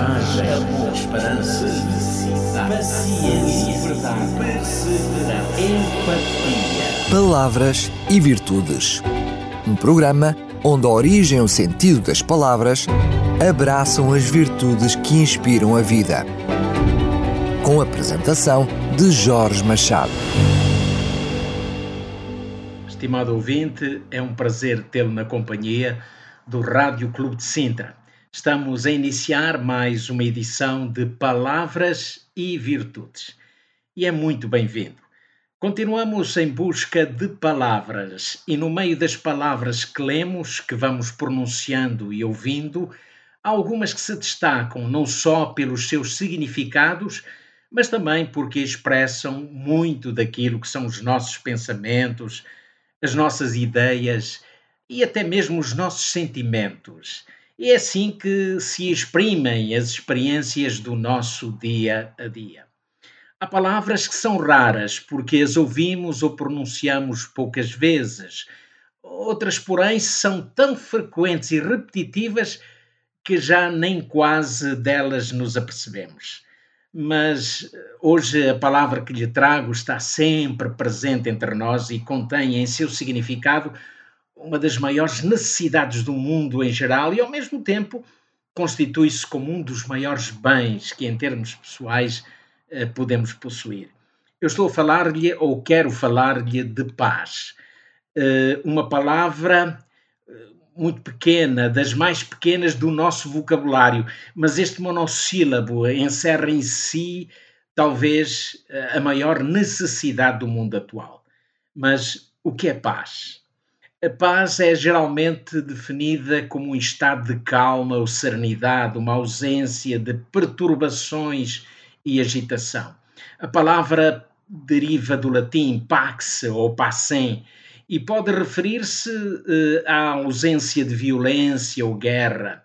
coragem, amor, esperança, felicidade, paciência, verdade, perseverança, empatia. Palavras e Virtudes. Um programa onde a origem e o sentido das palavras abraçam as virtudes que inspiram a vida. Com a apresentação de Jorge Machado. Estimado ouvinte, é um prazer tê-lo na companhia do Rádio Clube de Sintra. Estamos a iniciar mais uma edição de Palavras e Virtudes. E é muito bem-vindo. Continuamos em busca de palavras e no meio das palavras que lemos, que vamos pronunciando e ouvindo, há algumas que se destacam não só pelos seus significados, mas também porque expressam muito daquilo que são os nossos pensamentos, as nossas ideias e até mesmo os nossos sentimentos. E é assim que se exprimem as experiências do nosso dia a dia. Há palavras que são raras porque as ouvimos ou pronunciamos poucas vezes. Outras, porém, são tão frequentes e repetitivas que já nem quase delas nos apercebemos mas eh, hoje a palavra que lhe trago está sempre presente entre nós e contém em seu significado uma das maiores necessidades do mundo em geral e, ao mesmo tempo, constitui-se como um dos maiores bens que, em termos pessoais, eh, podemos possuir. Eu estou a falar-lhe, ou quero falar-lhe, de paz. Eh, uma palavra muito pequena, das mais pequenas do nosso vocabulário, mas este monossílabo encerra em si talvez a maior necessidade do mundo atual. Mas o que é paz? A paz é geralmente definida como um estado de calma ou serenidade, uma ausência de perturbações e agitação. A palavra deriva do latim pax ou passem, e pode referir-se uh, à ausência de violência ou guerra.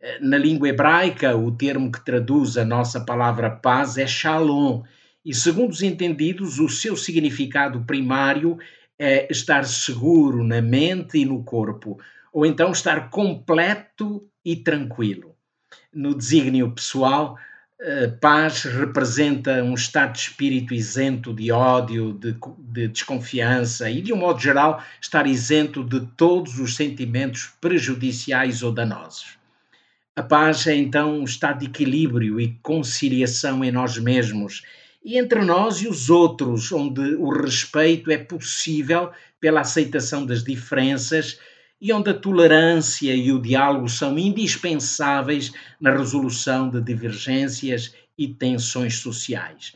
Eh, na língua hebraica, o termo que traduz a nossa palavra paz é shalom, e segundo os entendidos, o seu significado primário é estar seguro na mente e no corpo, ou então estar completo e tranquilo. No desígnio pessoal, paz representa um estado de espírito isento de ódio, de, de, desconfiança e, de um modo geral, estar isento de todos os sentimentos prejudiciais ou danosos. A paz é então um estado de equilíbrio e conciliação em nós mesmos e entre nós e os outros, onde o respeito é possível pela aceitação das diferenças e onde a tolerância e o diálogo são indispensáveis na resolução de divergências e tensões sociais.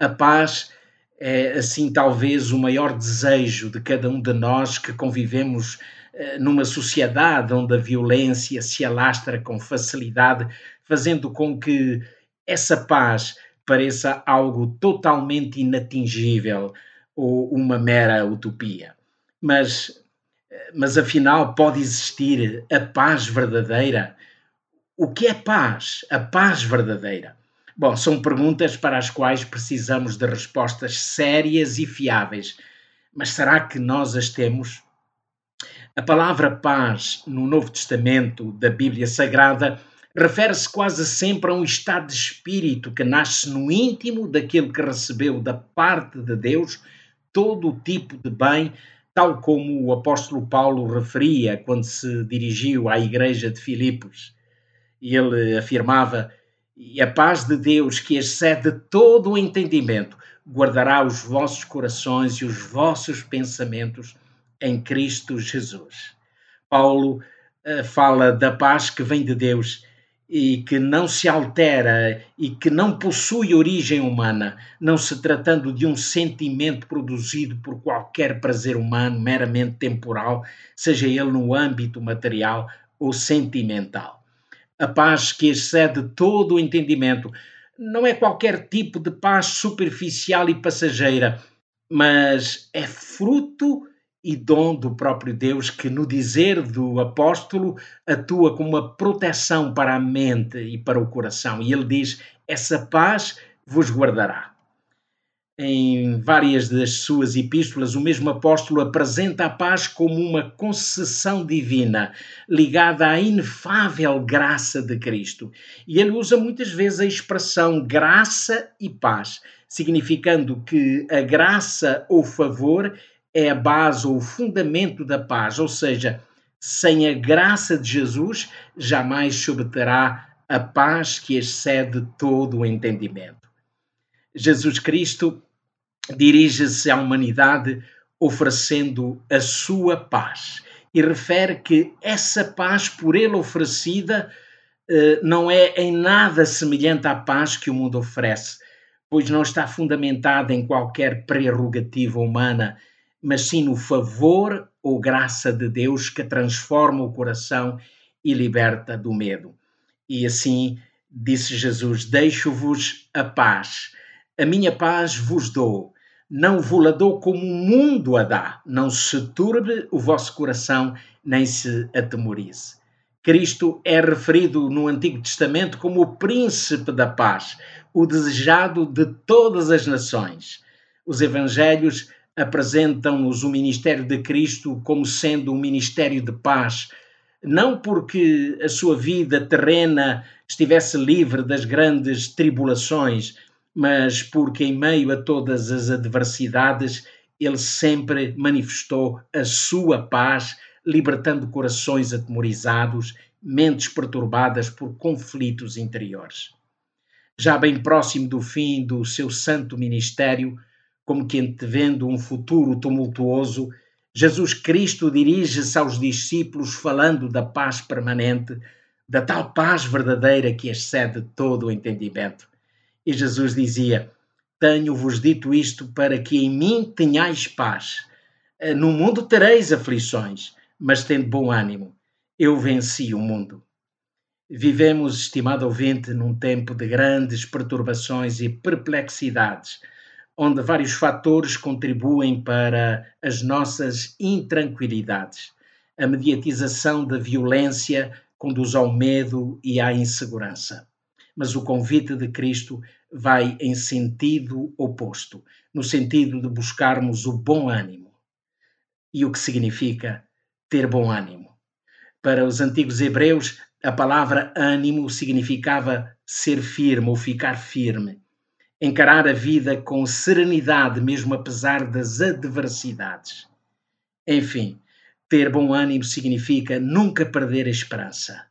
A paz é, assim, talvez o maior desejo de cada um de nós que convivemos eh, numa sociedade onde a violência se alastra com facilidade, fazendo com que essa paz pareça algo totalmente inatingível ou uma mera utopia. Mas mas afinal pode existir a paz verdadeira? O que é paz? A paz verdadeira? Bom, são perguntas para as quais precisamos de respostas sérias e fiáveis. Mas será que nós as temos? A palavra paz no Novo Testamento da Bíblia Sagrada refere-se quase sempre a um estado de espírito que nasce no íntimo daquele que recebeu da parte de Deus todo o tipo de bem tal como o apóstolo Paulo referia quando se dirigiu à igreja de Filipos. Ele afirmava: E a paz de Deus, que excede todo o entendimento, guardará os vossos corações e os vossos pensamentos em Cristo Jesus. Paulo uh, fala da paz que vem de Deus e que não se altera e que não possui origem humana, não se tratando de um sentimento produzido por qualquer prazer humano meramente temporal, seja ele no âmbito material ou sentimental. A paz que excede todo o entendimento não é qualquer tipo de paz superficial e passageira, mas é fruto e dom do próprio Deus, que, no dizer do apóstolo, atua como uma proteção para a mente e para o coração. E ele diz: Essa paz vos guardará. em várias das suas epístolas, o mesmo apóstolo apresenta a paz como uma concessão divina, ligada à inefável graça de Cristo. E ele usa muitas vezes a expressão graça e paz, significando que a graça ou favor é a base ou o fundamento da paz, ou seja, sem a graça de Jesus, jamais se obterá a paz que excede todo o entendimento. Jesus Cristo dirige-se à humanidade oferecendo a sua paz e refere que essa paz por ele oferecida eh, não é em nada semelhante à paz que o mundo oferece, pois não está fundamentada em qualquer prerrogativa humana, mas sim no favor ou graça de Deus que transforma o coração e liberta do medo. E assim disse Jesus: Deixo-vos a paz, a minha paz vos dou não vos dou como o mundo a dá. Não se turbe o vosso coração, nem se atemorize. Cristo é referido no Antigo Testamento como o príncipe da paz, o desejado de todas as nações. Os evangelhos apresentam-nos o ministério de Cristo como sendo um ministério de paz, não porque a sua vida terrena estivesse livre das grandes tribulações, mas porque, em meio a todas as adversidades, ele sempre manifestou a sua paz, libertando corações atemorizados, mentes perturbadas por conflitos interiores. Já bem próximo do fim do seu santo ministério, como que antevendo um futuro tumultuoso, Jesus Cristo dirige-se aos discípulos falando da paz permanente, da tal paz verdadeira que excede todo o entendimento. E Jesus dizia: Tenho-vos dito isto para que em mim tenhais paz. Eh, no mundo tereis aflições, mas tendo bom ânimo. Eu venci o mundo. Vivemos, estimado ouvinte, num tempo de grandes perturbações e perplexidades, onde vários fatores contribuem para as nossas intranquilidades. A mediatização da violência conduz ao medo e à insegurança mas o convite de Cristo vai em sentido oposto no sentido de buscarmos o bom ânimo. E o que significa ter bom ânimo? Para os antigos hebreus, a palavra ânimo significava ser firme ou ficar firme, encarar a vida com serenidade, mesmo apesar das adversidades. Enfim, ter bom ânimo significa nunca perder a esperança.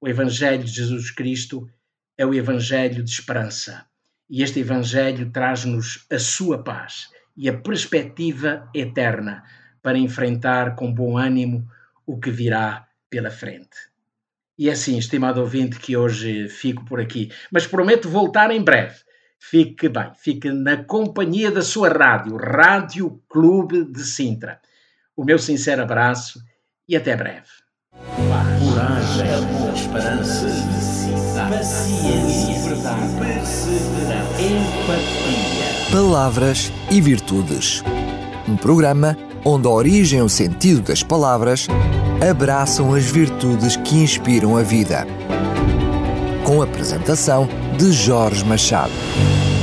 O Evangelho de Jesus Cristo é o Evangelho de esperança. E este Evangelho traz-nos a sua paz e a perspectiva eterna para enfrentar com bom ânimo o que virá pela frente. E é assim, estimado ouvinte, que hoje fico por aqui, mas prometo voltar em breve. Fique bem, fique na companhia da sua rádio, Rádio Clube de Sintra. O meu sincero abraço e até breve. Coragem, esperança paciência, verdade, perseverança, empatia. Palavras e virtudes. Um programa onde a origem e o sentido das palavras abraçam as virtudes que inspiram a vida. Com a apresentação de Jorge Machado.